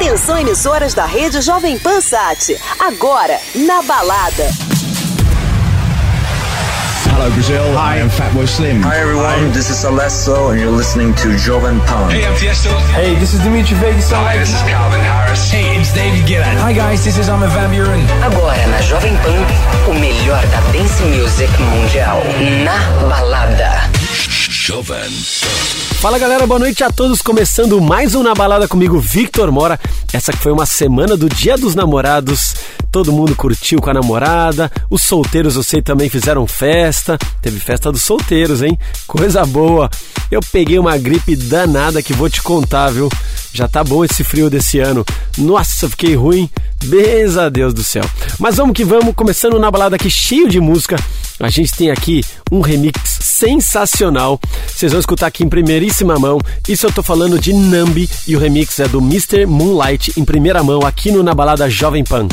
Atenção, emissoras da rede Jovem Pan Sat. Agora, na balada. Hello, Brazil. Hi, I am Fatboy Slim. Hi, everyone. This is Alesso, and you're listening to Joven Pan. Hey, I'm Tiesto. Hey, this is Dimitri Vegas. Hi, this is Calvin Harris. Hey, it's David Guetta. Hi, guys. This is Armin van Buren. Agora na Jovem Pan, o melhor da dance music mundial. Na balada. Jovem Fala galera, boa noite a todos. Começando mais um Na Balada comigo, Victor Mora. Essa que foi uma semana do Dia dos Namorados. Todo mundo curtiu com a namorada. Os solteiros, eu sei, também fizeram festa. Teve festa dos solteiros, hein? Coisa boa. Eu peguei uma gripe danada que vou te contar, viu? Já tá bom esse frio desse ano. Nossa, fiquei ruim. Beza Deus do céu. Mas vamos que vamos, começando na balada aqui cheio de música. A gente tem aqui um remix sensacional. Vocês vão escutar aqui em primeiríssima mão. Isso eu tô falando de Nambi e o remix é do Mr. Moonlight em primeira mão aqui no Na Balada Jovem Pan.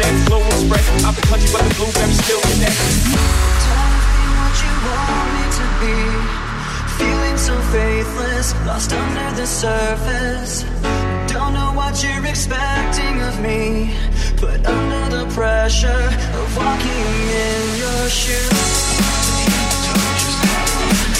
shed, glow and spread. Out the country, but the blueberry still connect. Tell me what you want me to be. Feeling so faithless, lost under the surface. Don't know what you're expecting of me, but under the pressure of walking in your shoes. Don't you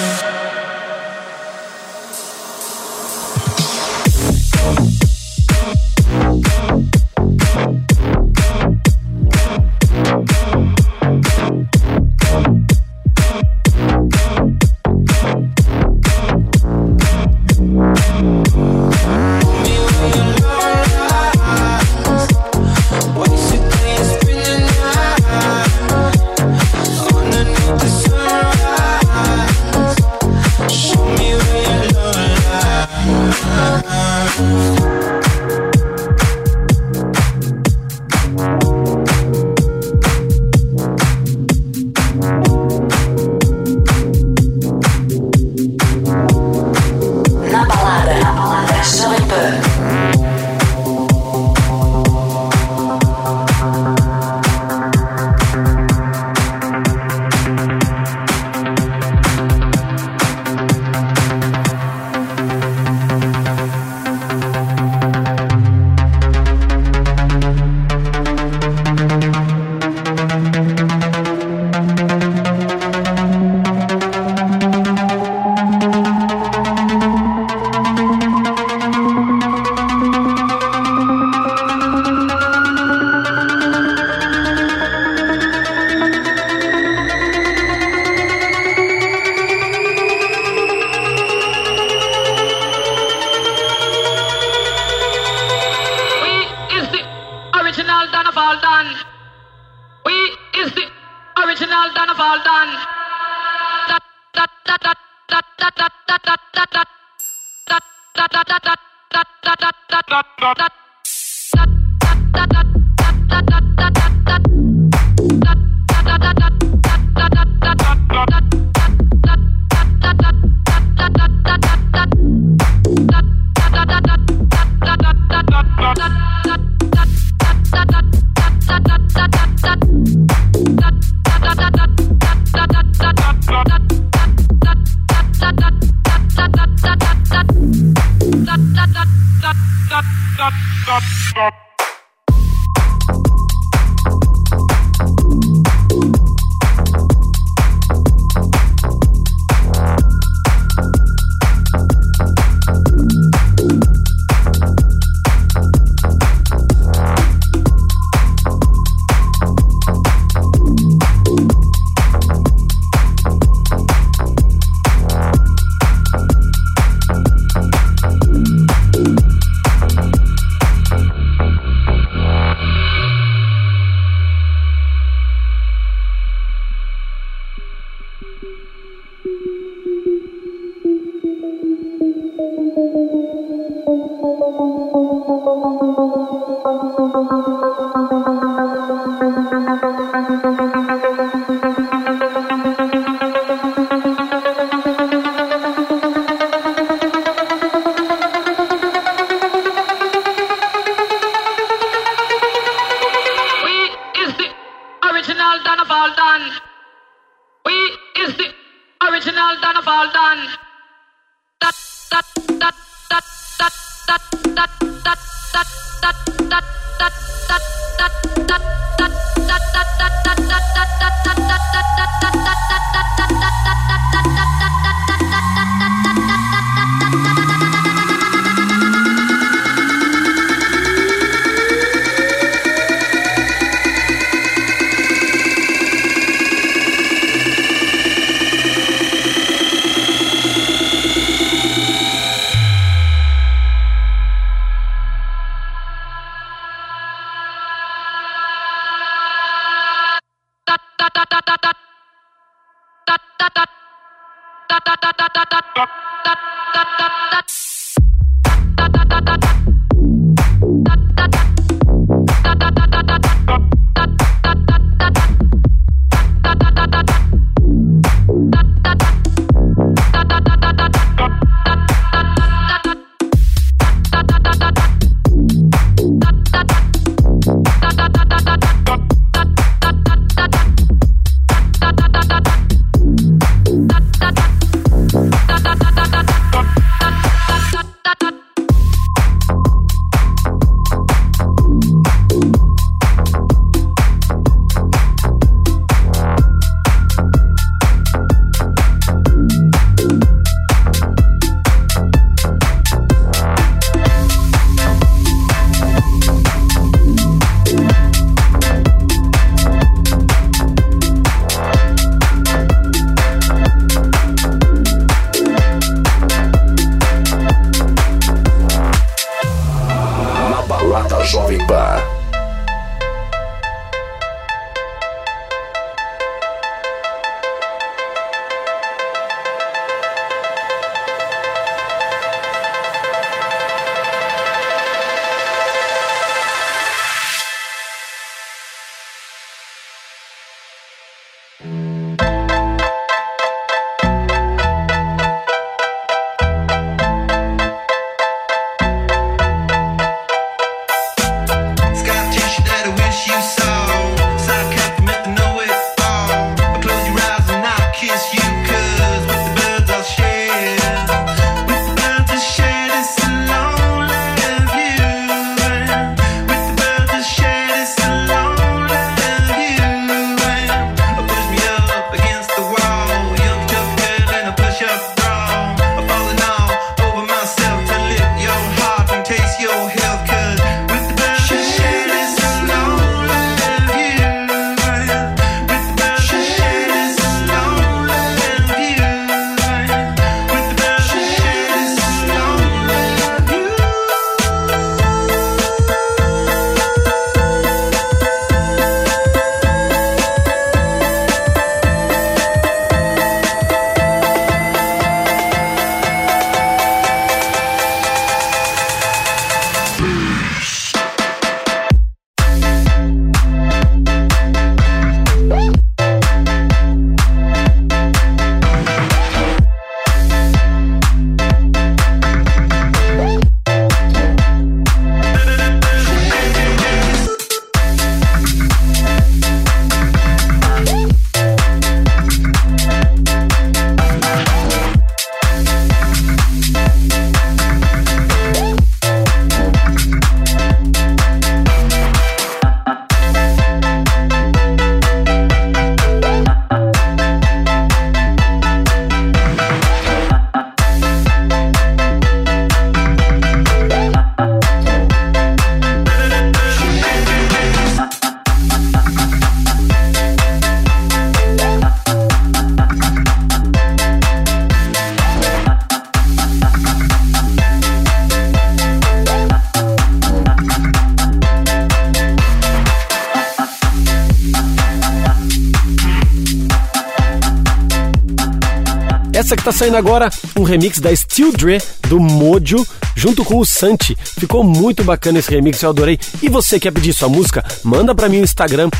saindo agora, um remix da Steel Dre do Mojo, junto com o Santi. Ficou muito bacana esse remix, eu adorei. E você quer pedir sua música? Manda pra mim no Instagram,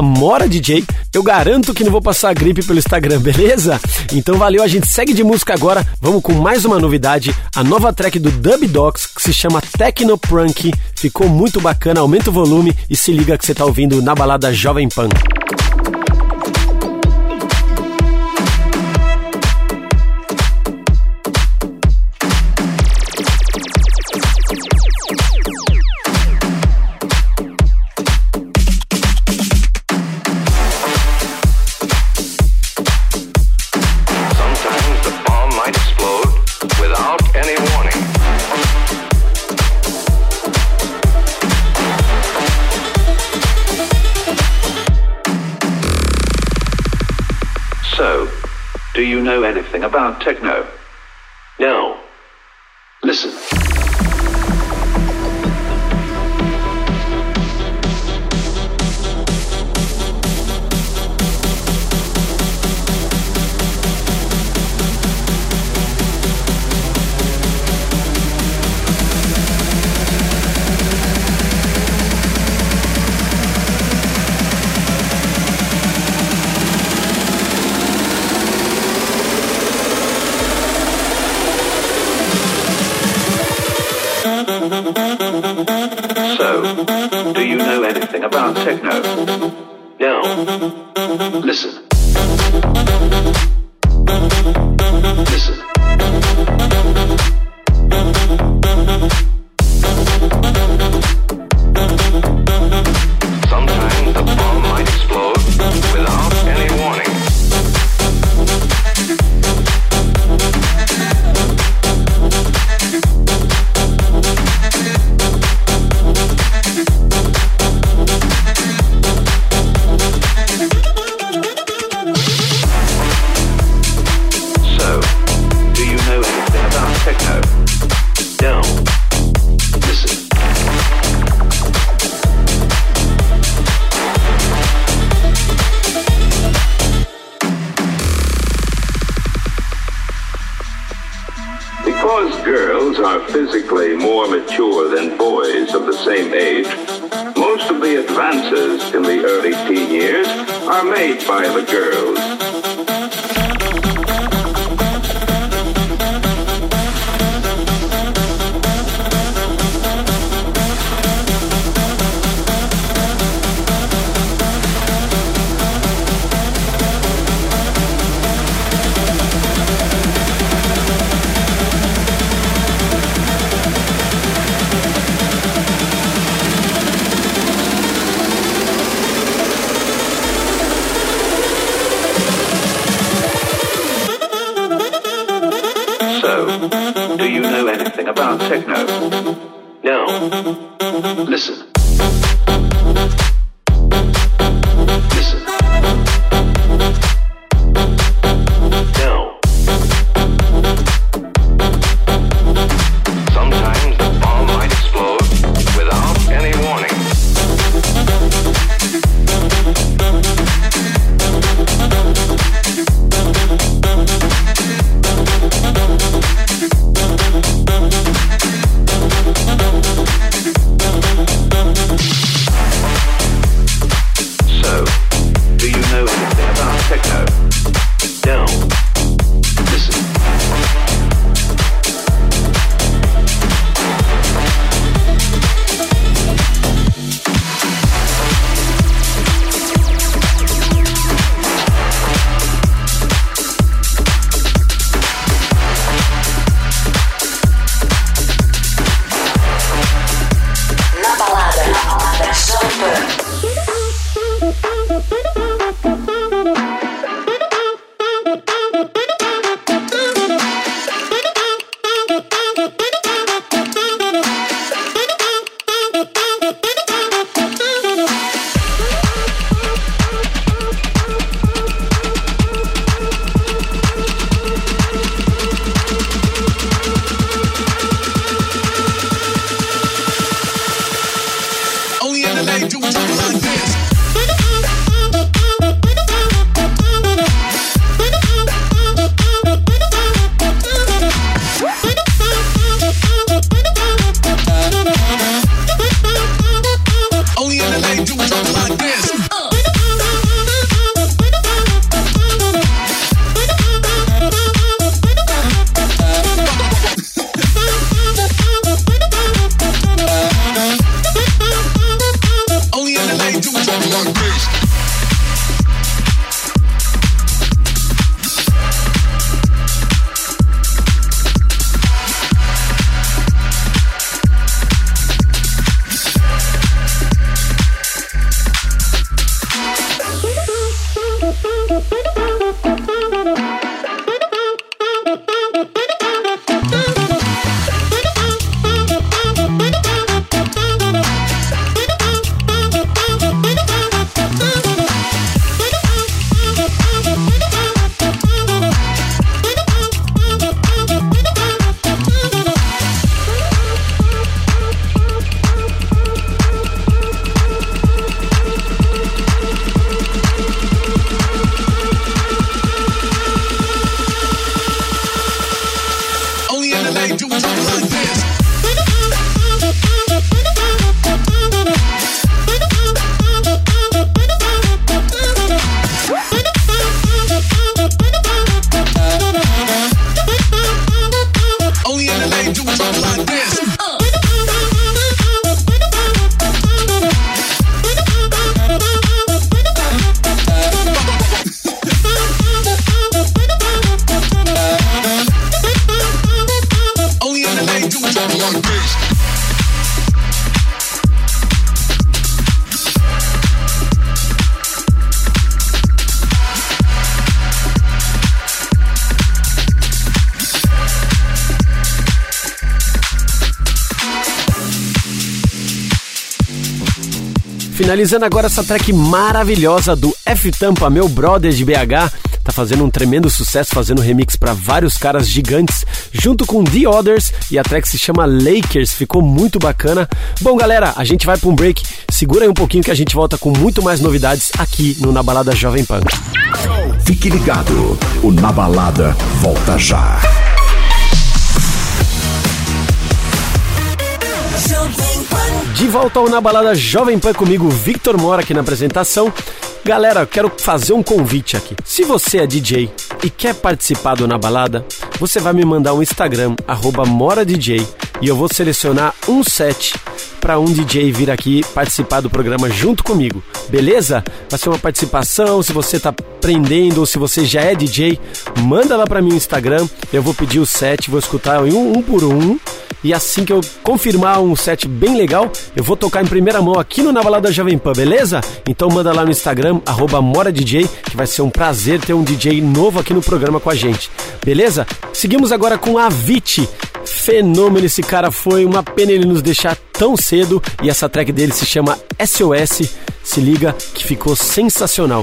MoraDJ. Eu garanto que não vou passar gripe pelo Instagram, beleza? Então valeu, a gente segue de música agora. Vamos com mais uma novidade, a nova track do Dub Dogs, que se chama Techno Prunk. Ficou muito bacana, aumenta o volume e se liga que você tá ouvindo na balada Jovem Pan. Anything about techno? No. Listen. Listen. Finalizando agora essa track maravilhosa do F Tampa, meu brother de BH. Tá fazendo um tremendo sucesso, fazendo remix para vários caras gigantes, junto com The Others, e a track se chama Lakers, ficou muito bacana. Bom, galera, a gente vai para um break. Segura aí um pouquinho que a gente volta com muito mais novidades aqui no Na Balada Jovem Pan. Fique ligado, o Na Balada volta já. De volta ao Na Balada Jovem Pan comigo, Victor Mora aqui na apresentação. Galera, quero fazer um convite aqui. Se você é DJ e quer participar do Na Balada, você vai me mandar um Instagram, arroba MoraDJ, e eu vou selecionar um set para um DJ vir aqui participar do programa junto comigo, beleza? Vai ser uma participação, se você tá aprendendo ou se você já é DJ, manda lá para mim no Instagram, eu vou pedir o set, vou escutar um, um por um e assim que eu confirmar um set bem legal, eu vou tocar em primeira mão aqui no Na Balada Jovem Pan, beleza? Então manda lá no Instagram, MoraDJ, que vai ser um prazer ter um DJ novo aqui no programa com a gente, beleza? Seguimos agora com a Avicii. Fenômeno esse cara foi, uma pena ele nos deixar tão cedo e essa track dele se chama SOS. Se liga que ficou sensacional.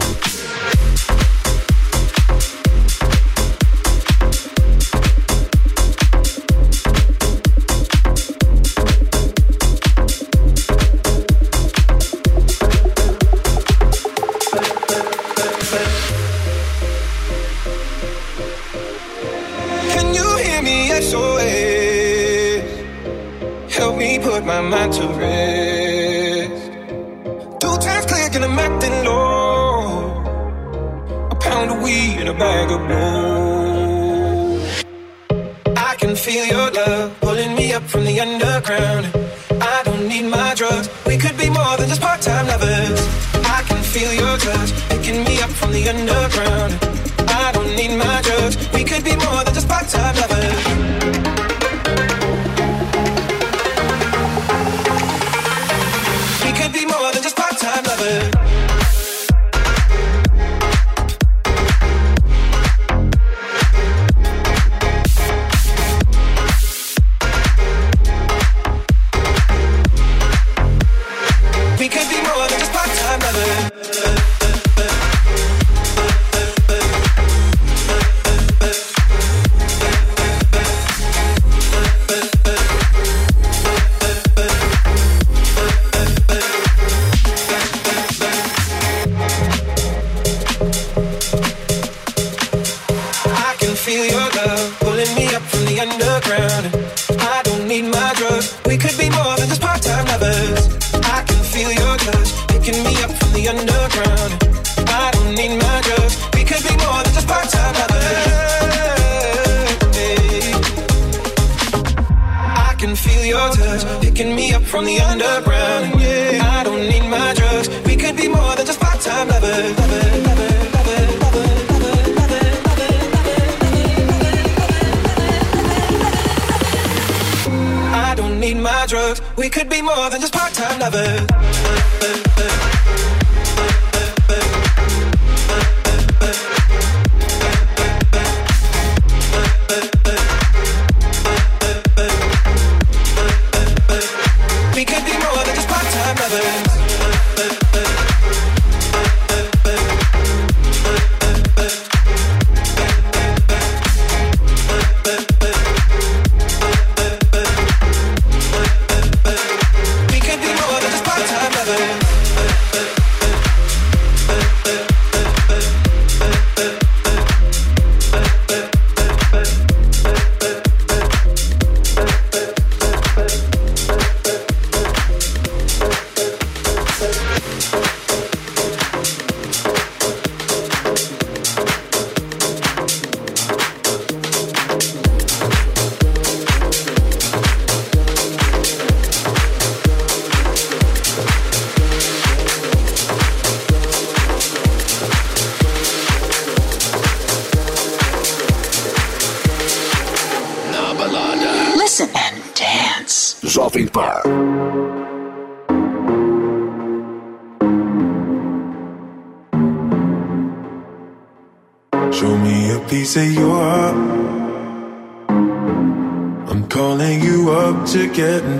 From the underground. I don't need my drugs. We could be more than just part-time lovers. I can feel your touch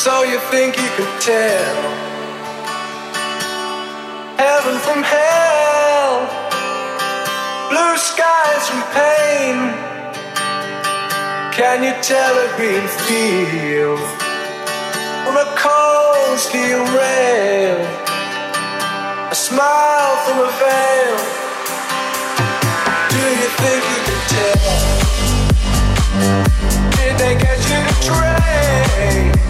So you think you could tell heaven from hell, blue skies from pain? Can you tell a green field from a cold steel rail? A smile from a veil. Do you think you can tell? Did they get you to trade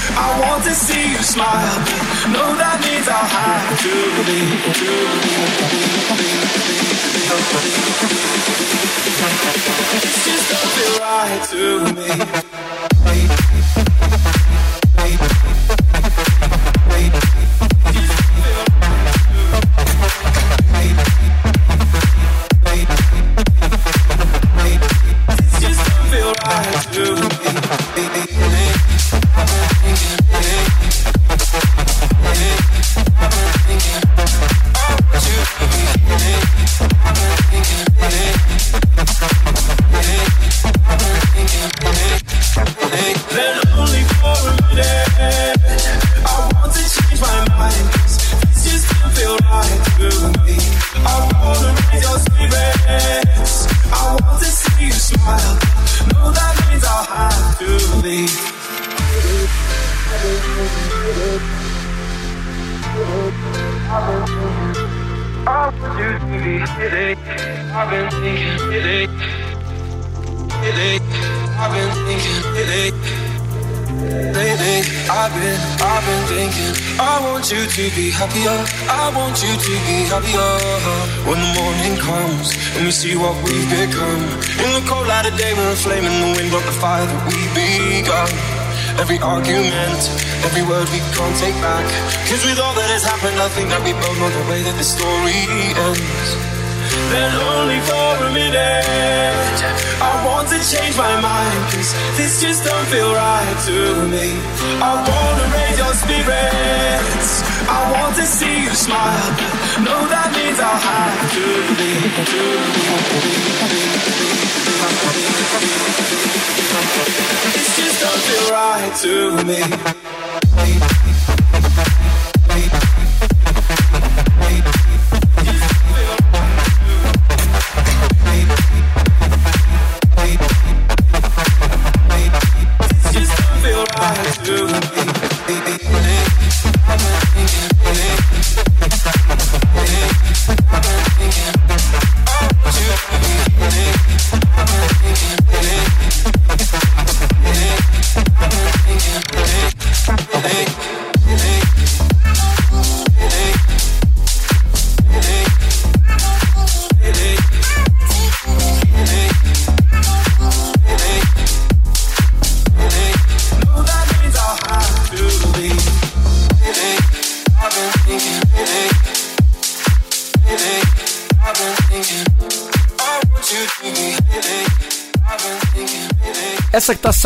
I want to see you smile. No, that means I'll have to to This just don't feel right to me Every argument, every word we can't take back. Cause with all that has happened, I think that we both know the way that the story ends. Then only for a minute, I want to change my mind. Cause this just don't feel right to me. I wanna raise your spirits. I want to see you smile. No, that means I'll have to leave. Just don't feel right to me.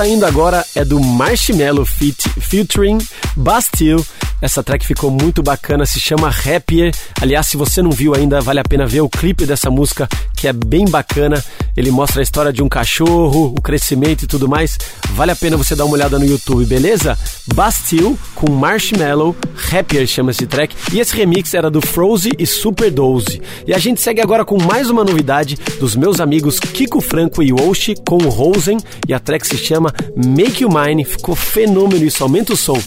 Saindo agora é do Marshmello Fit featuring Bastille. Essa track ficou muito bacana, se chama Happier. Aliás, se você não viu ainda, vale a pena ver o clipe dessa música, que é bem bacana. Ele mostra a história de um cachorro, o crescimento e tudo mais. Vale a pena você dar uma olhada no YouTube, beleza? Bastille com Marshmallow, Happier chama esse track. E esse remix era do Froze e Superdose. E a gente segue agora com mais uma novidade dos meus amigos Kiko Franco e Oshi com Rosen. E a track se chama Make You Mine. Ficou fenômeno isso, aumenta o som.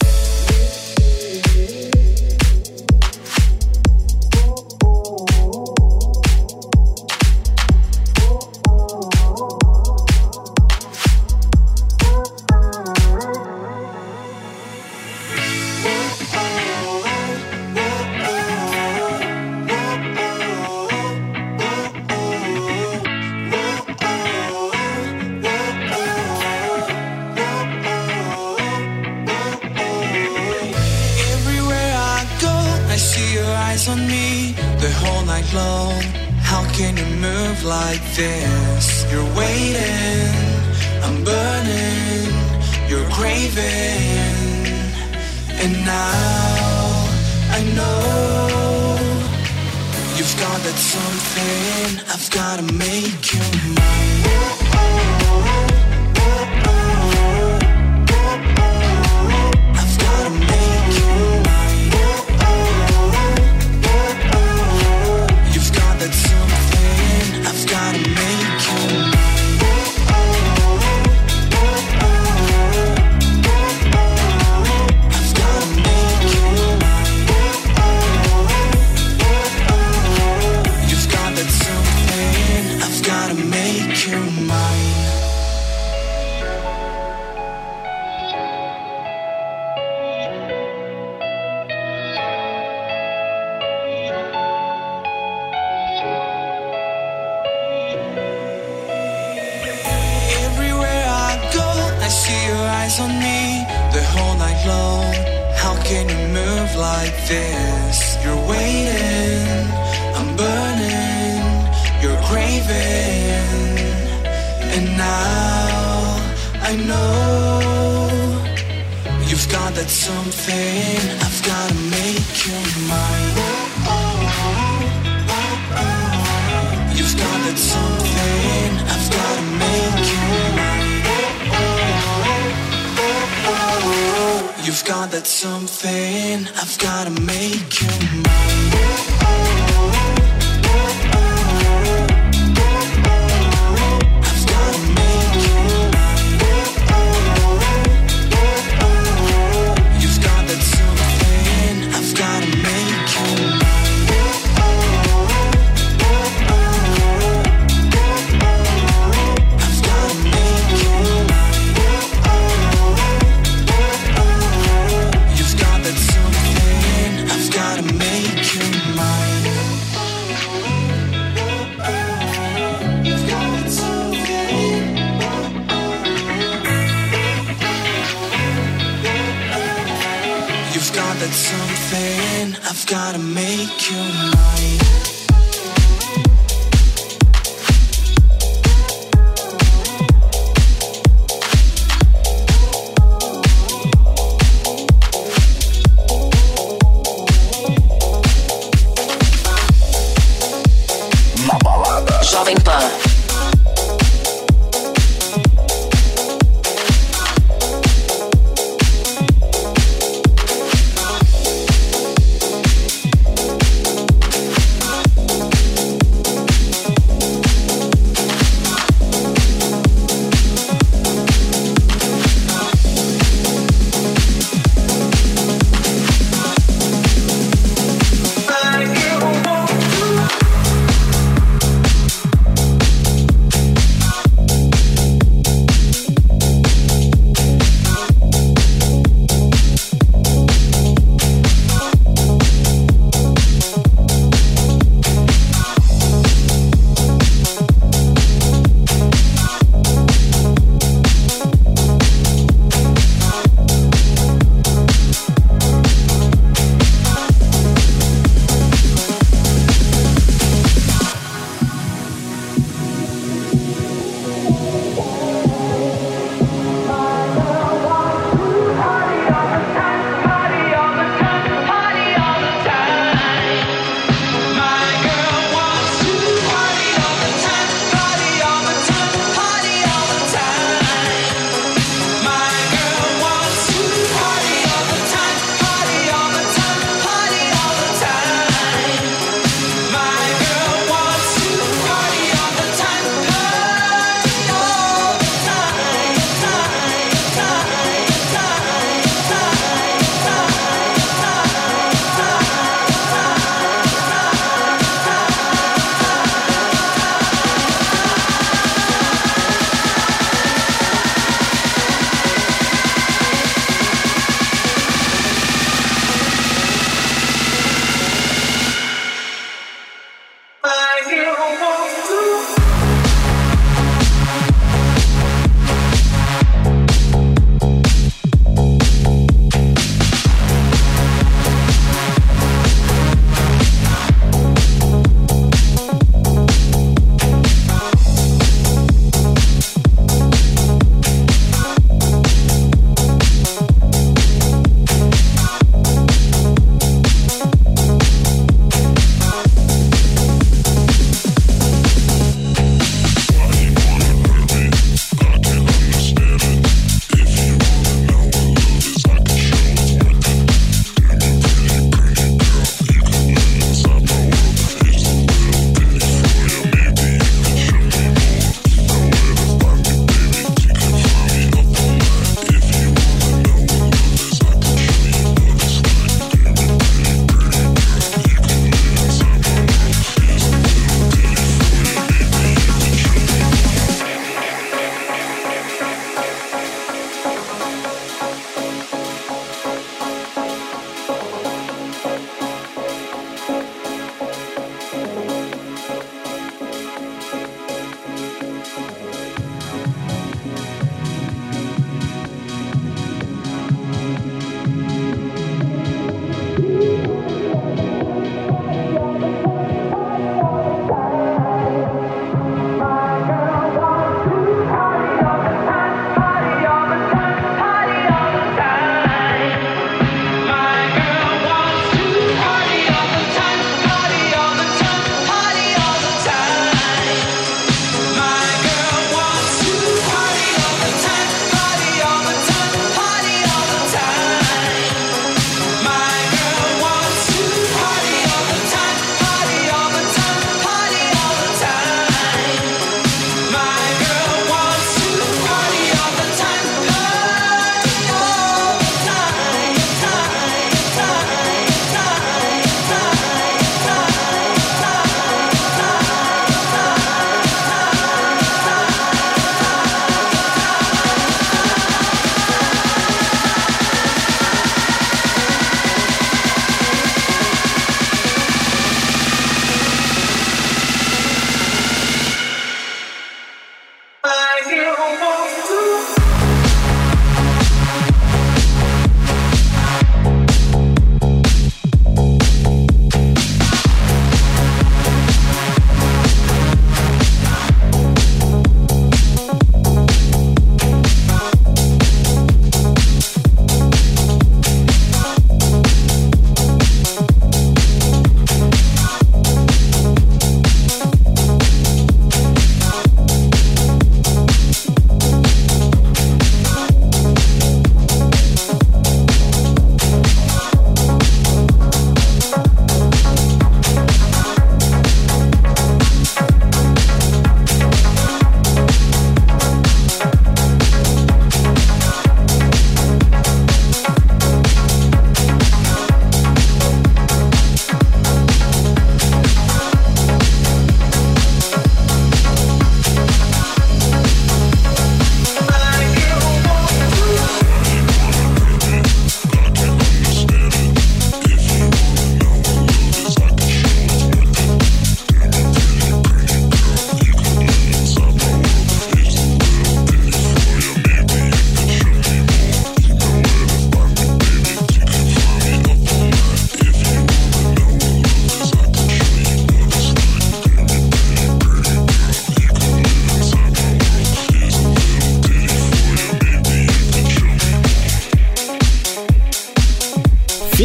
Something. I've gotta make you mine.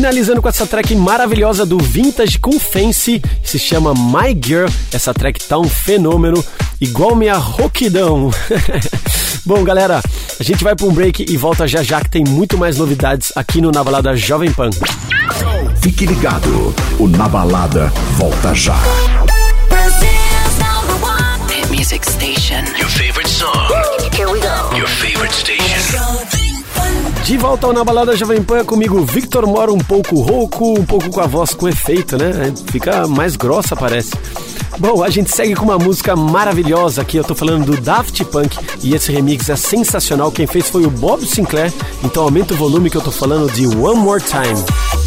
Finalizando com essa track maravilhosa do Vintage com Fancy, que se chama My Girl. Essa track tá um fenômeno, igual minha roquidão. Bom, galera, a gente vai para um break e volta já já que tem muito mais novidades aqui no Na Balada Jovem Pan. Fique ligado, o Na Balada volta já. De volta ao Na Balada Jovem Pan comigo, Victor Mora, um pouco rouco, um pouco com a voz com efeito, né? Fica mais grossa, parece. Bom, a gente segue com uma música maravilhosa aqui. Eu tô falando do Daft Punk e esse remix é sensacional. Quem fez foi o Bob Sinclair. Então aumenta o volume que eu tô falando de One More Time.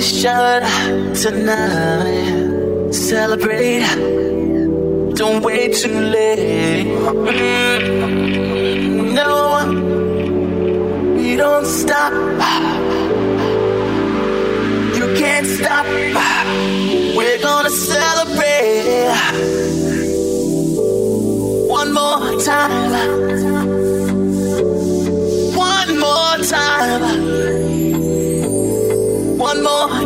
Celebration tonight. Celebrate. Don't wait too late. Mm, No, we don't stop. You can't stop. We're gonna celebrate. One more time. One more time.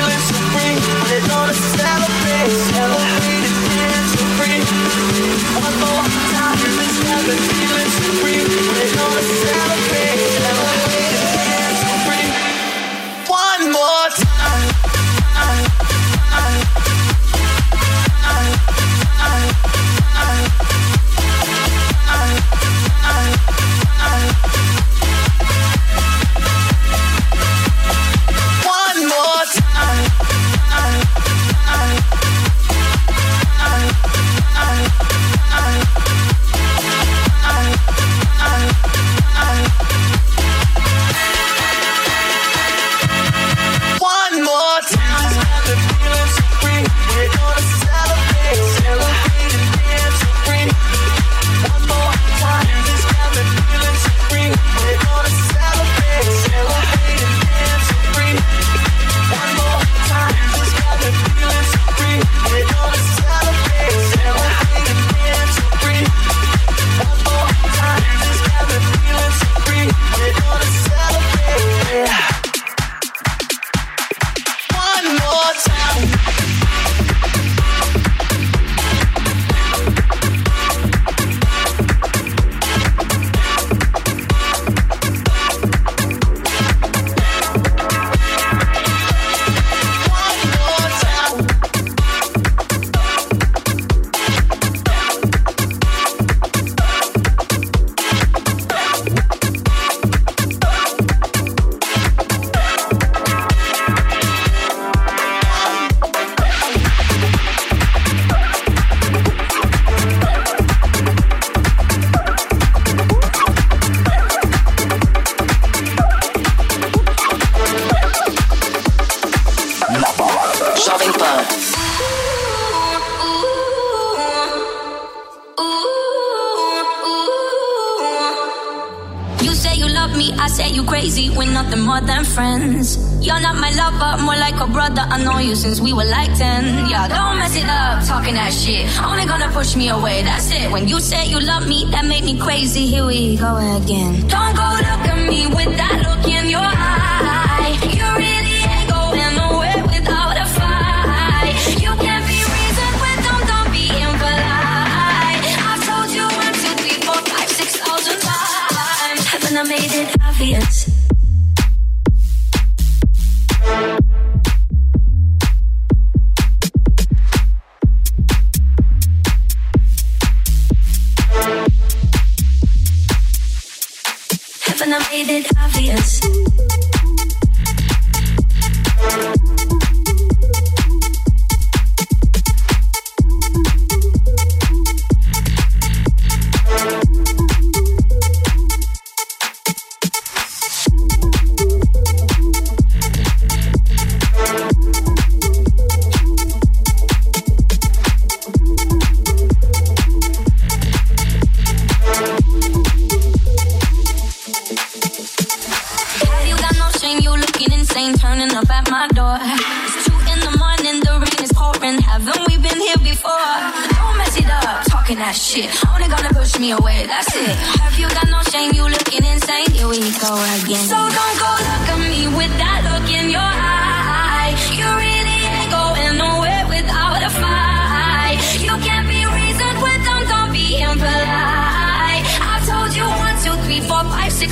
feeling so free. Gonna celebrate, celebrate dance for free. One more time, it's never feeling so free. They gonna celebrate, celebrate.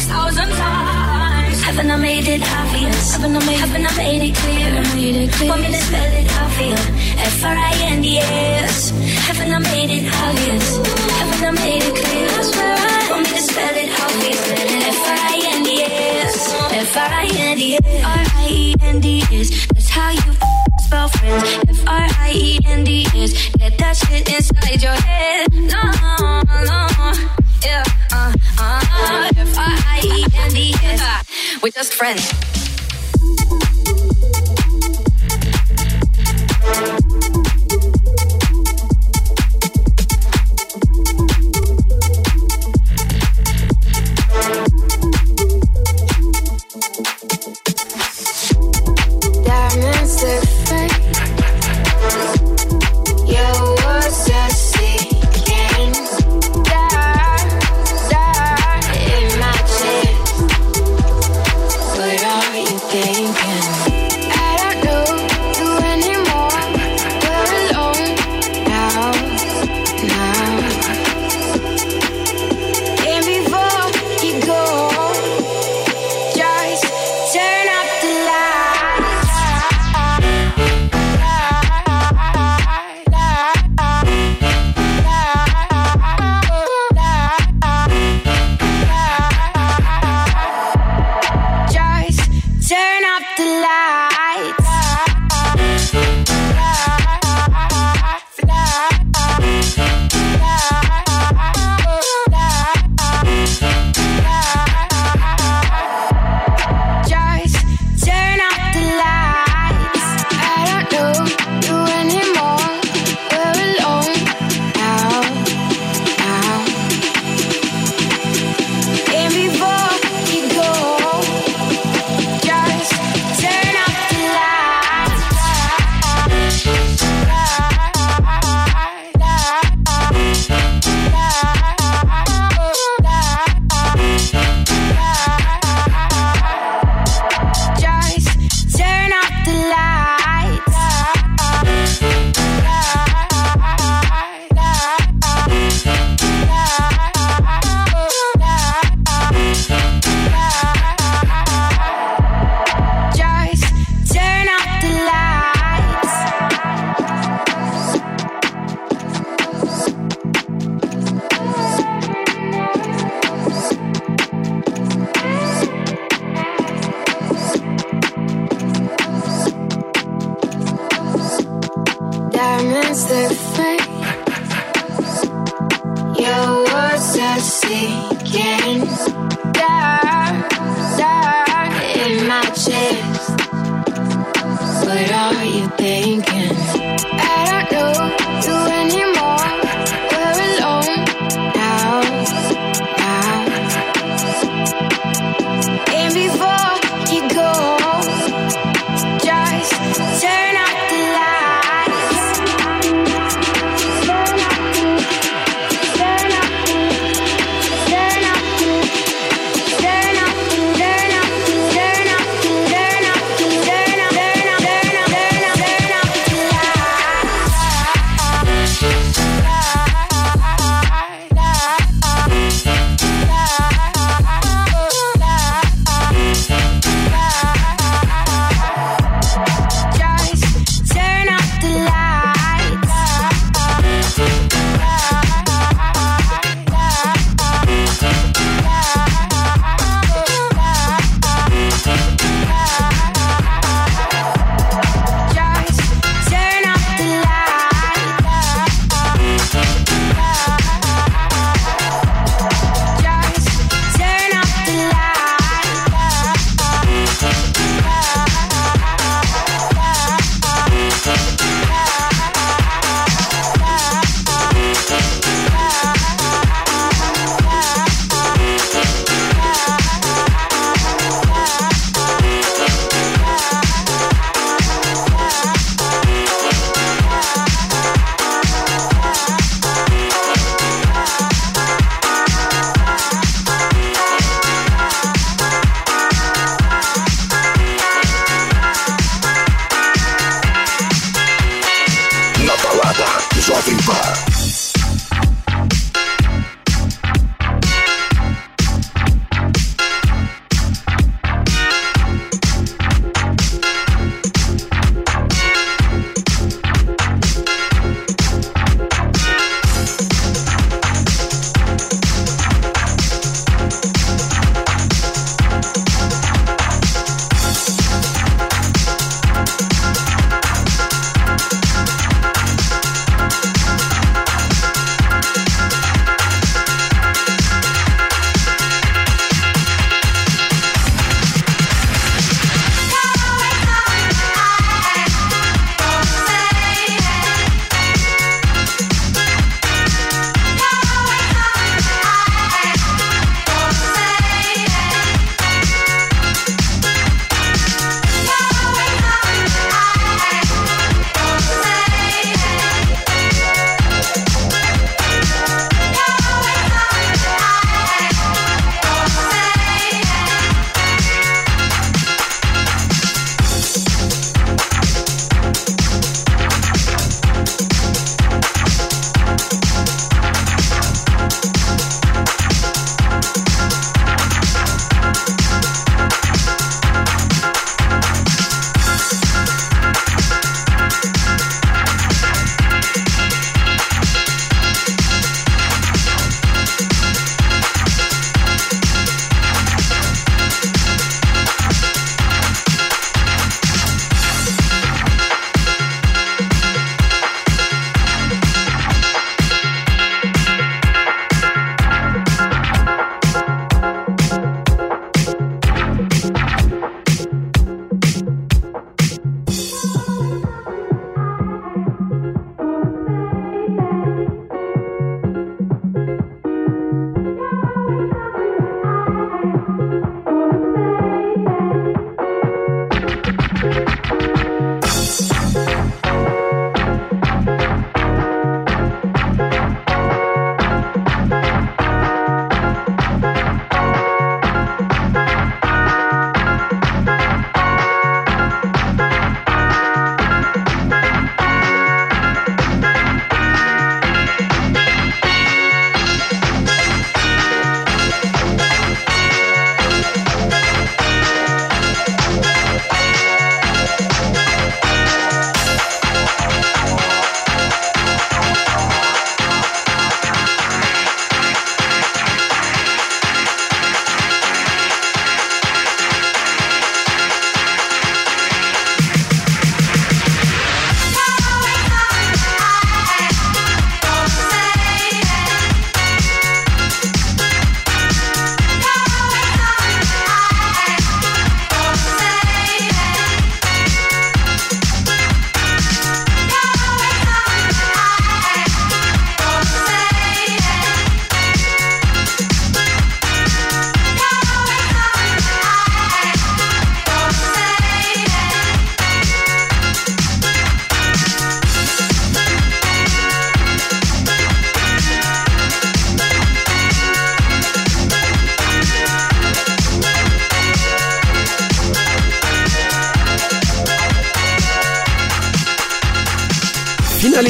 thousand times. Haven't I made it obvious? Haven't I made, haven't I made it clear? Made it clear. Want me to spell it out for you? F R I N D S. Haven't I made it obvious? Haven't I made it clear? I swear I want me to spell it out for you? F R I N D A S. F R I N D A S. R I E N D S. That's how you spell friends. F R I E N D S. Get that shit inside your head. No, no, yeah, uh. Uh, F-R-I-E-N-D-S. Uh, we're just friends.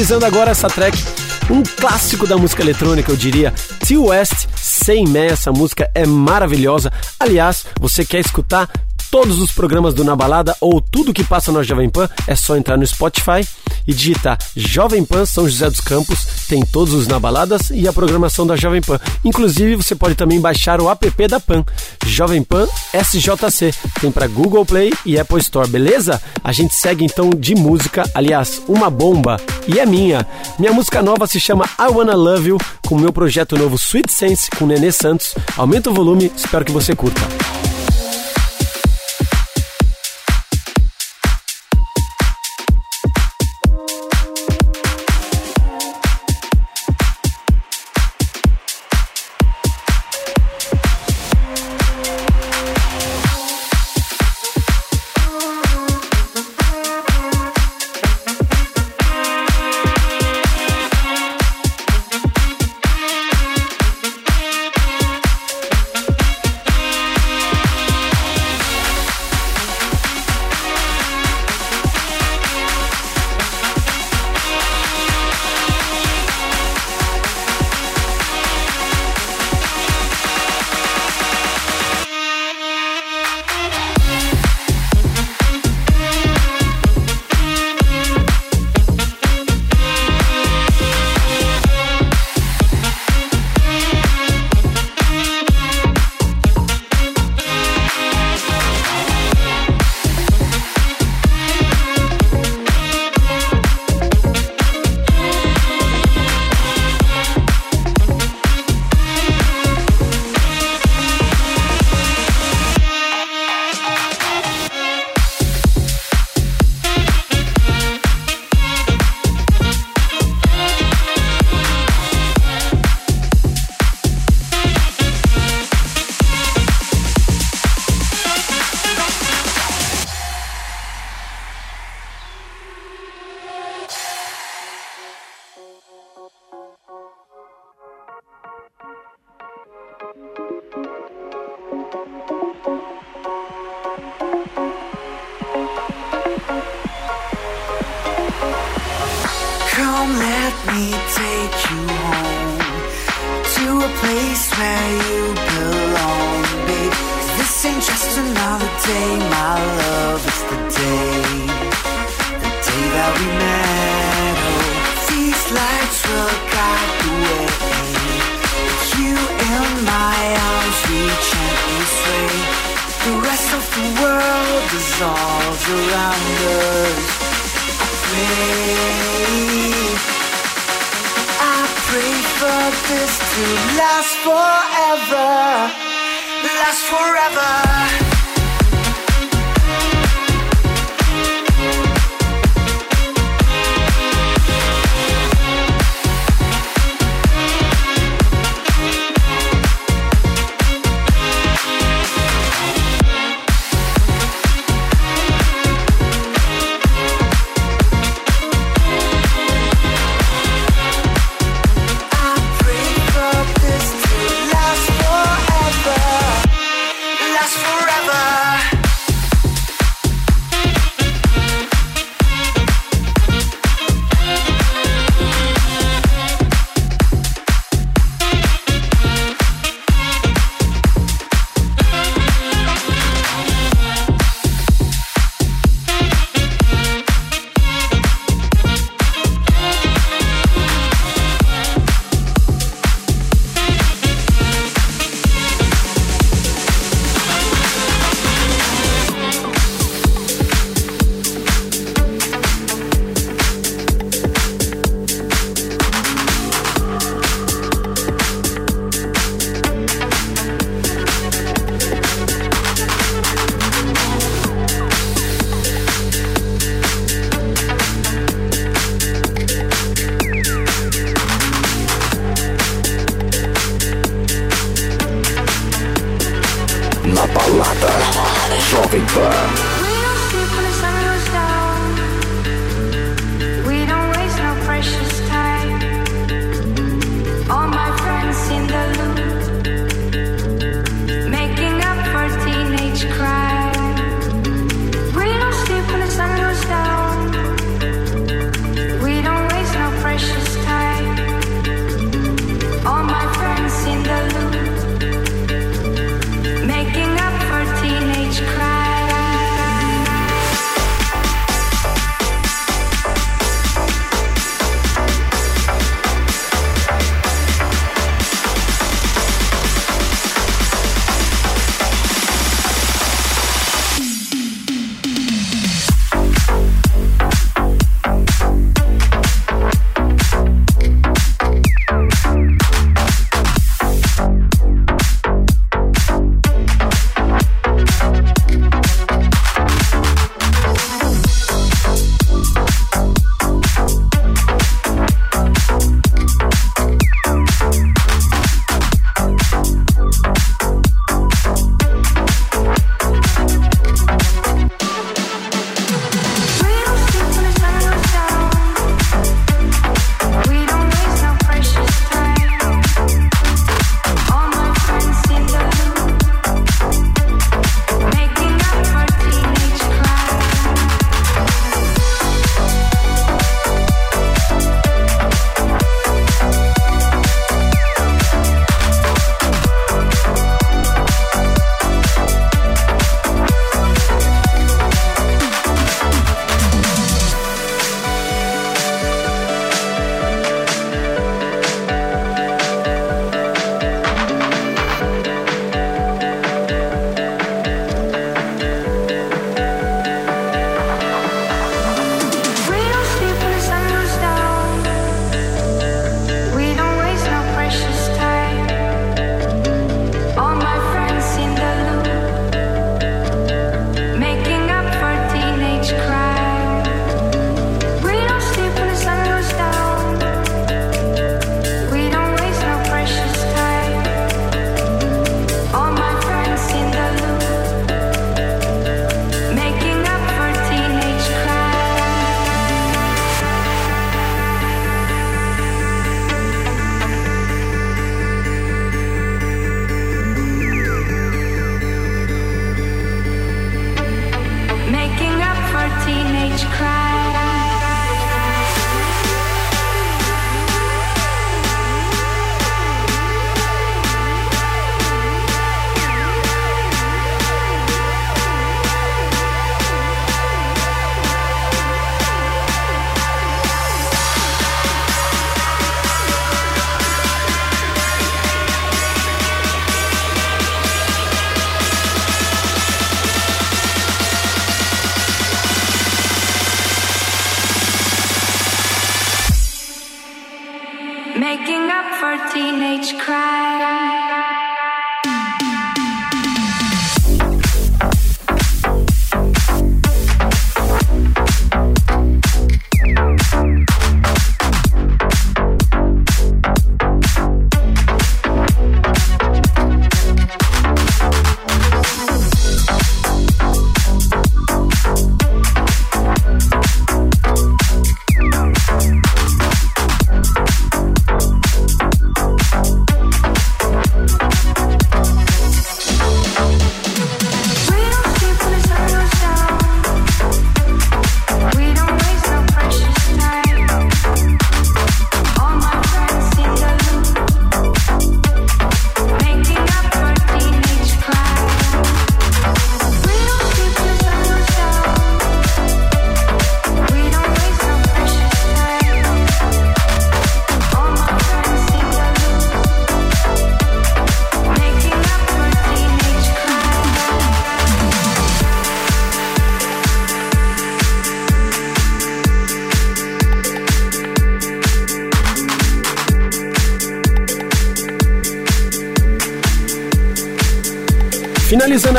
Finalizando agora essa track, um clássico da música eletrônica, eu diria, T West, Sem Mé, essa música é maravilhosa. Aliás, você quer escutar todos os programas do Na Balada ou tudo que passa na Jovem Pan, é só entrar no Spotify e digitar Jovem Pan São José dos Campos, tem todos os Na Baladas e a programação da Jovem Pan. Inclusive, você pode também baixar o app da Pan, Jovem Pan SJC, tem para Google Play e Apple Store, beleza? A gente segue então de música, aliás, uma bomba, e é minha. Minha música nova se chama I Wanna Love You, com meu projeto novo Sweet Sense com Nenê Santos. Aumenta o volume, espero que você curta.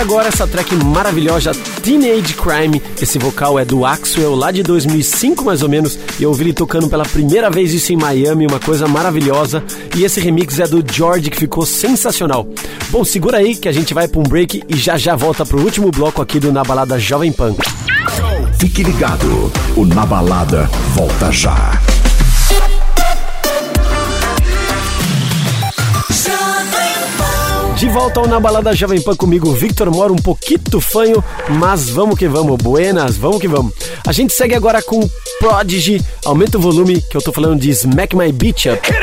Finalizando agora essa track maravilhosa Teenage Crime. Esse vocal é do Axwell lá de 2005 mais ou menos. E eu ouvi ele tocando pela primeira vez isso em Miami, uma coisa maravilhosa. E esse remix é do George que ficou sensacional. Bom, segura aí que a gente vai para um break e já já volta pro último bloco aqui do Na Balada Jovem Pan. Fique ligado, o Na Balada volta já. De volta ao Na Balada Jovem Pan comigo, Victor Mora, um pouquinho fanho, mas vamos que vamos, buenas, vamos que vamos. A gente segue agora com Prodigy, aumenta o volume, que eu tô falando de Smack My Beach Up.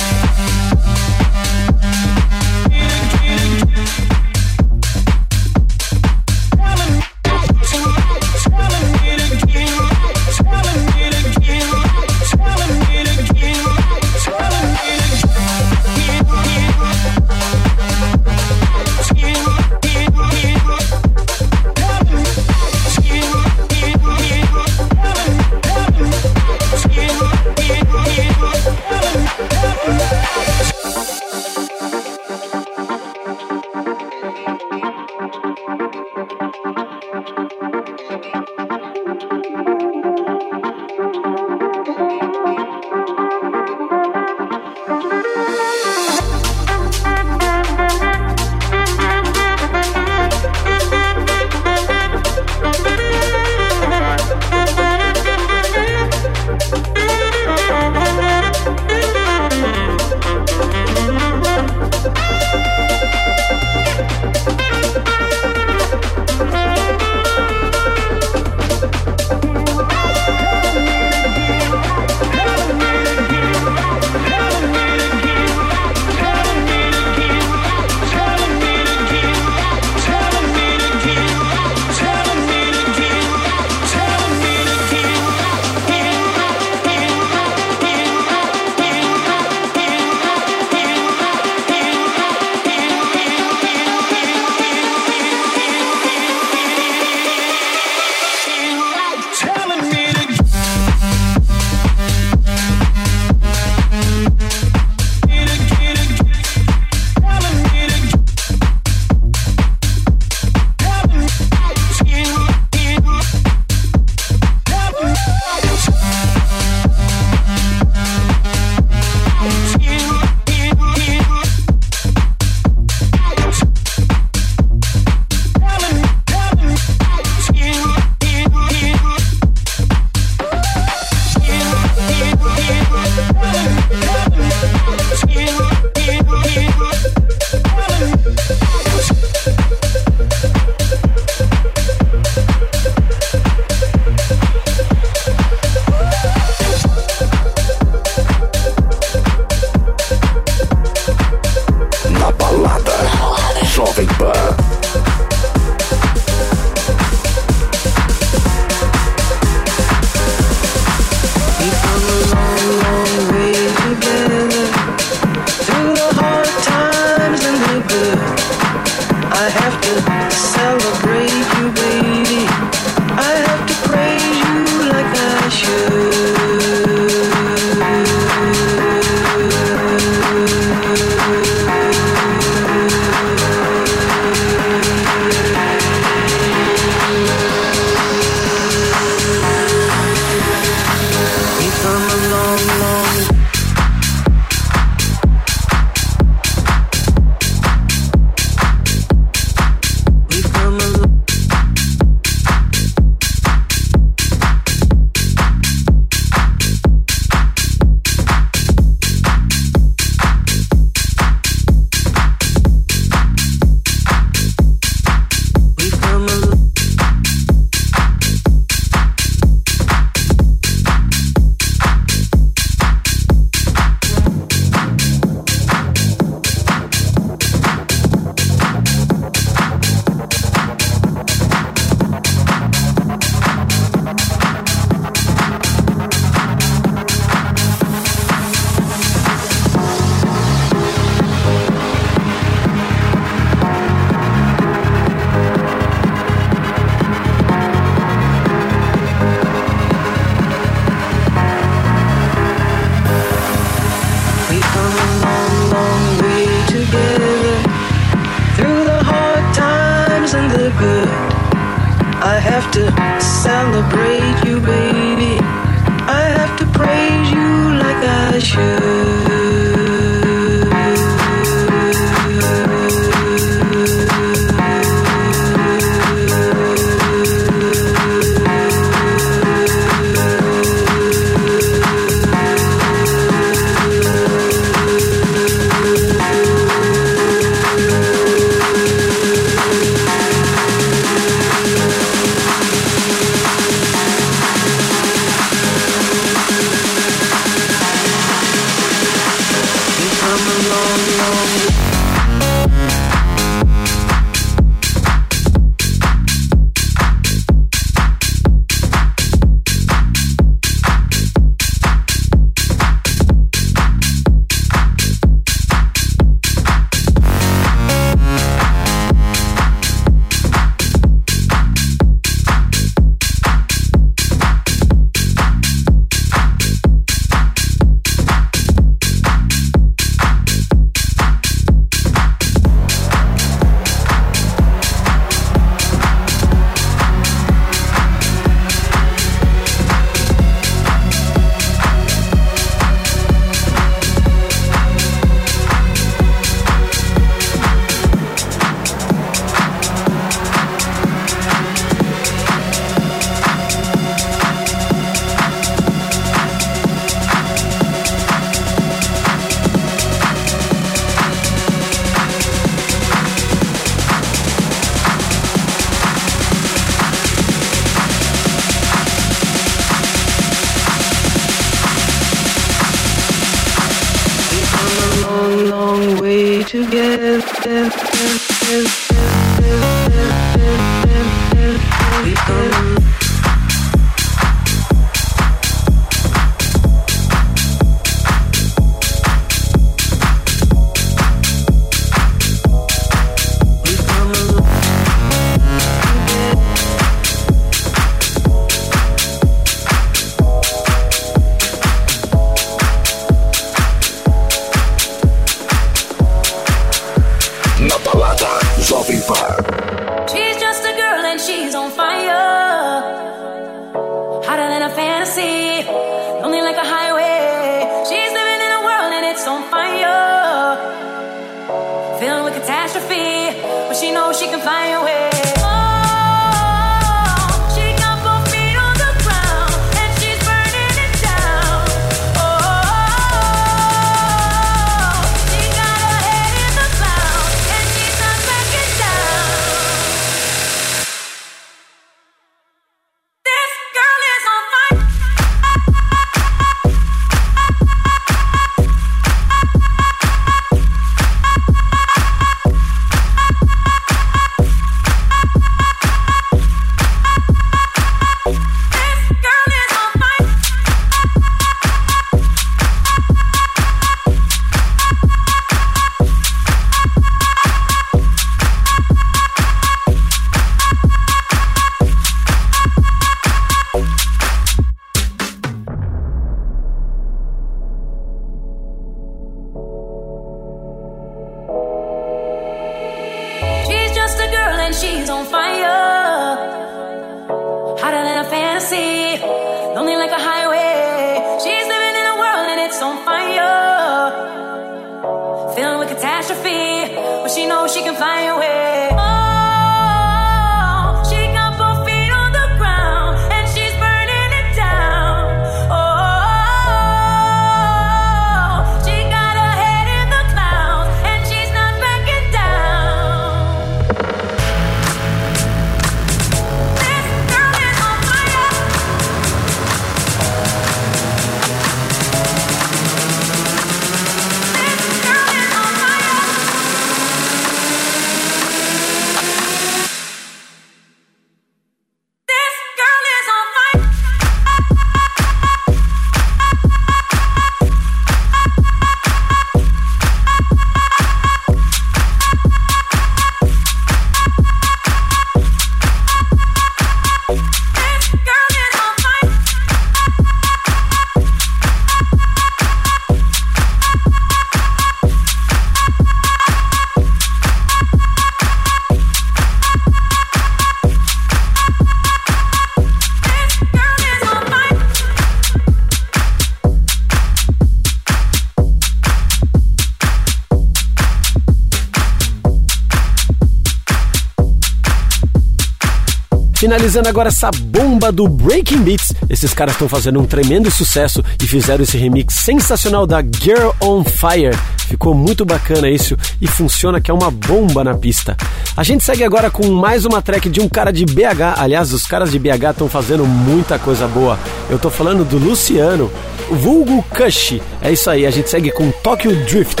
Finalizando agora essa bomba do Breaking Beats, esses caras estão fazendo um tremendo sucesso e fizeram esse remix sensacional da Girl on Fire. Ficou muito bacana isso e funciona que é uma bomba na pista. A gente segue agora com mais uma track de um cara de BH. Aliás, os caras de BH estão fazendo muita coisa boa. Eu tô falando do Luciano, vulgo Kush. É isso aí, a gente segue com Tokyo Drift.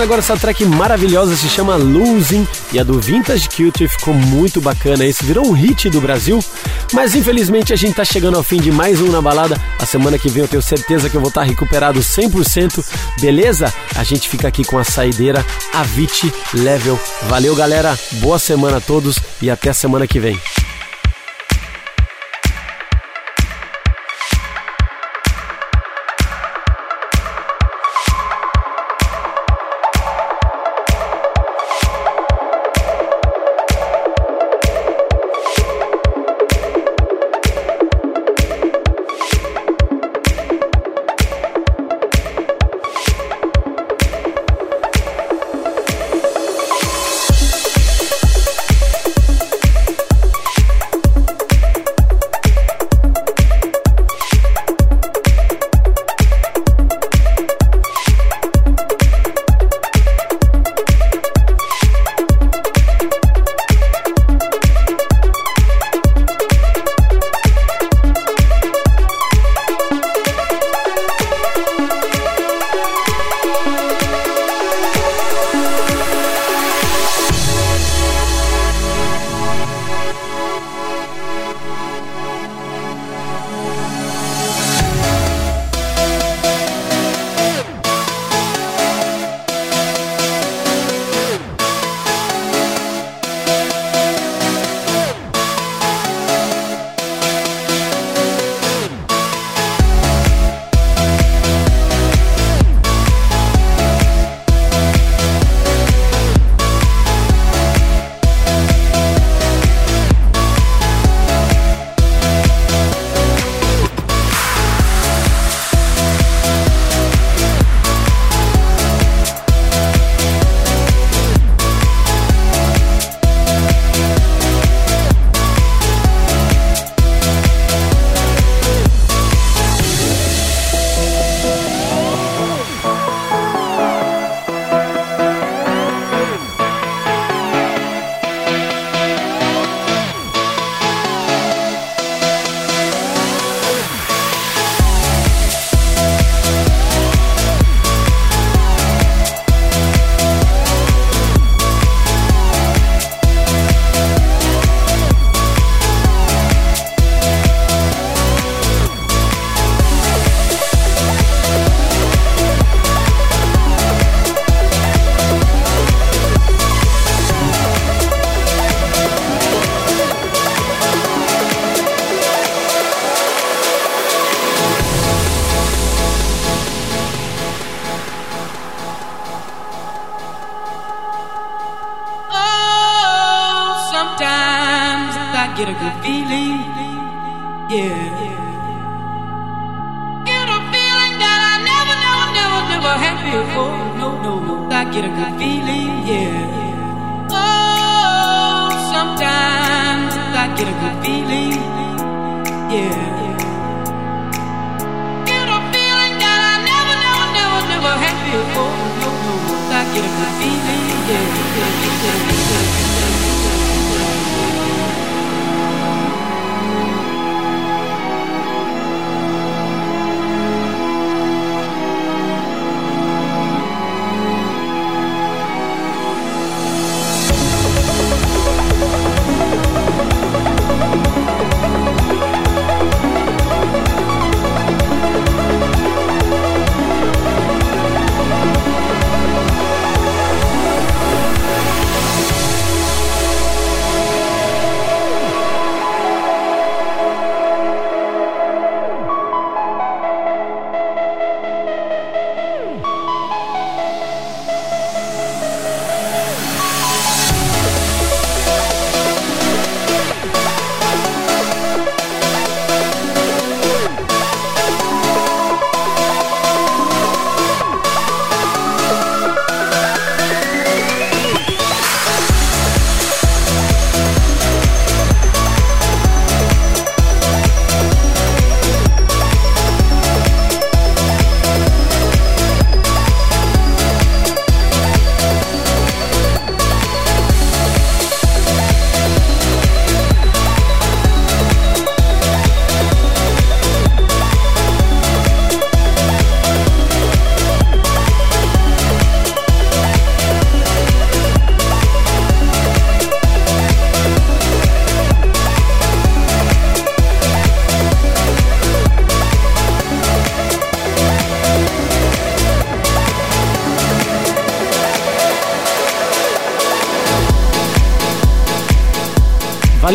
Agora essa track maravilhosa, se chama Losing e a do Vintage Culture ficou muito bacana. Isso virou um hit do Brasil, mas infelizmente a gente tá chegando ao fim de mais um na balada. A semana que vem eu tenho certeza que eu vou estar recuperado 100%, beleza? A gente fica aqui com a saideira Avicii Level. Valeu, galera. Boa semana a todos e até a semana que vem.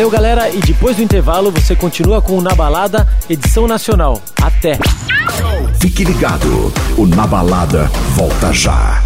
Valeu, galera, e depois do intervalo você continua com o Na Balada, edição nacional. Até! Fique ligado, o Na Balada volta já.